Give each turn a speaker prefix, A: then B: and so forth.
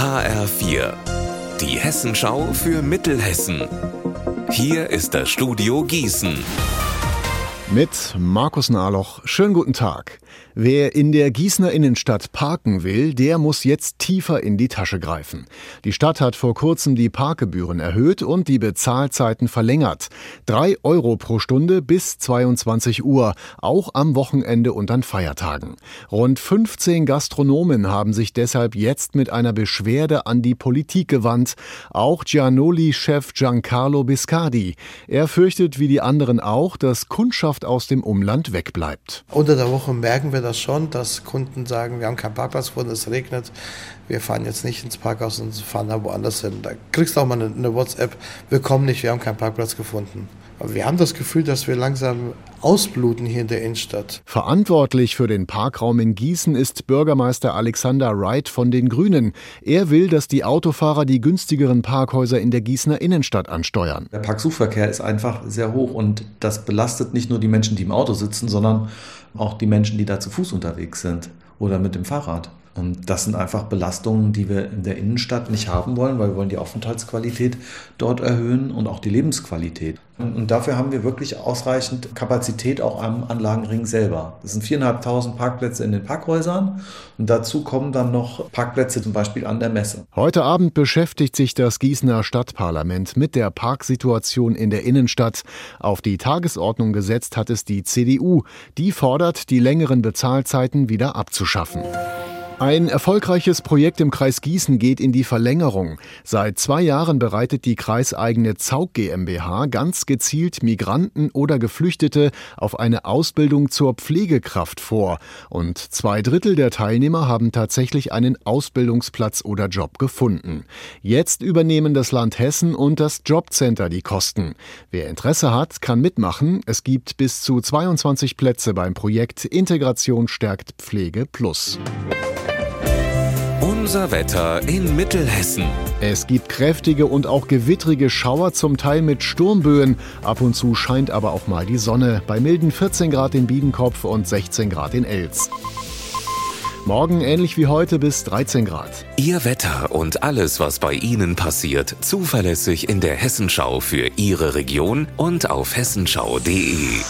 A: HR4, die Hessenschau für Mittelhessen. Hier ist das Studio Gießen.
B: Mit Markus Nahloch. Schönen guten Tag. Wer in der Gießener Innenstadt parken will, der muss jetzt tiefer in die Tasche greifen. Die Stadt hat vor kurzem die Parkgebühren erhöht und die Bezahlzeiten verlängert. Drei Euro pro Stunde bis 22 Uhr, auch am Wochenende und an Feiertagen. Rund 15 Gastronomen haben sich deshalb jetzt mit einer Beschwerde an die Politik gewandt. Auch Gianoli-Chef Giancarlo Biscardi. Er fürchtet wie die anderen auch, dass Kundschaft aus dem Umland wegbleibt.
C: Unter der Woche merken wir das schon, dass Kunden sagen, wir haben keinen Parkplatz gefunden, es regnet, wir fahren jetzt nicht ins Parkhaus und fahren da woanders hin. Da kriegst du auch mal eine, eine WhatsApp, wir kommen nicht, wir haben keinen Parkplatz gefunden. Aber wir haben das Gefühl, dass wir langsam ausbluten hier in der Innenstadt.
B: Verantwortlich für den Parkraum in Gießen ist Bürgermeister Alexander Wright von den Grünen. Er will, dass die Autofahrer die günstigeren Parkhäuser in der Gießener Innenstadt ansteuern.
D: Der Parksuchverkehr ist einfach sehr hoch und das belastet nicht nur die Menschen, die im Auto sitzen, sondern auch die Menschen, die da zu Fuß unterwegs sind oder mit dem Fahrrad. Und das sind einfach Belastungen, die wir in der Innenstadt nicht haben wollen, weil wir wollen die Aufenthaltsqualität dort erhöhen und auch die Lebensqualität. Und dafür haben wir wirklich ausreichend Kapazität auch am Anlagenring selber. Das sind 4.500 Parkplätze in den Parkhäusern und dazu kommen dann noch Parkplätze zum Beispiel an der Messe.
B: Heute Abend beschäftigt sich das Gießener Stadtparlament mit der Parksituation in der Innenstadt. Auf die Tagesordnung gesetzt hat es die CDU. Die fordert, die längeren Bezahlzeiten wieder abzuschaffen. Ein erfolgreiches Projekt im Kreis Gießen geht in die Verlängerung. Seit zwei Jahren bereitet die kreiseigene Zaug GmbH ganz gezielt Migranten oder Geflüchtete auf eine Ausbildung zur Pflegekraft vor. Und zwei Drittel der Teilnehmer haben tatsächlich einen Ausbildungsplatz oder Job gefunden. Jetzt übernehmen das Land Hessen und das Jobcenter die Kosten. Wer Interesse hat, kann mitmachen. Es gibt bis zu 22 Plätze beim Projekt Integration stärkt Pflege Plus.
A: Unser Wetter in Mittelhessen.
B: Es gibt kräftige und auch gewittrige Schauer, zum Teil mit Sturmböen. Ab und zu scheint aber auch mal die Sonne. Bei milden 14 Grad in Biedenkopf und 16 Grad in Elz. Morgen ähnlich wie heute bis 13 Grad.
A: Ihr Wetter und alles, was bei Ihnen passiert, zuverlässig in der Hessenschau für Ihre Region und auf hessenschau.de.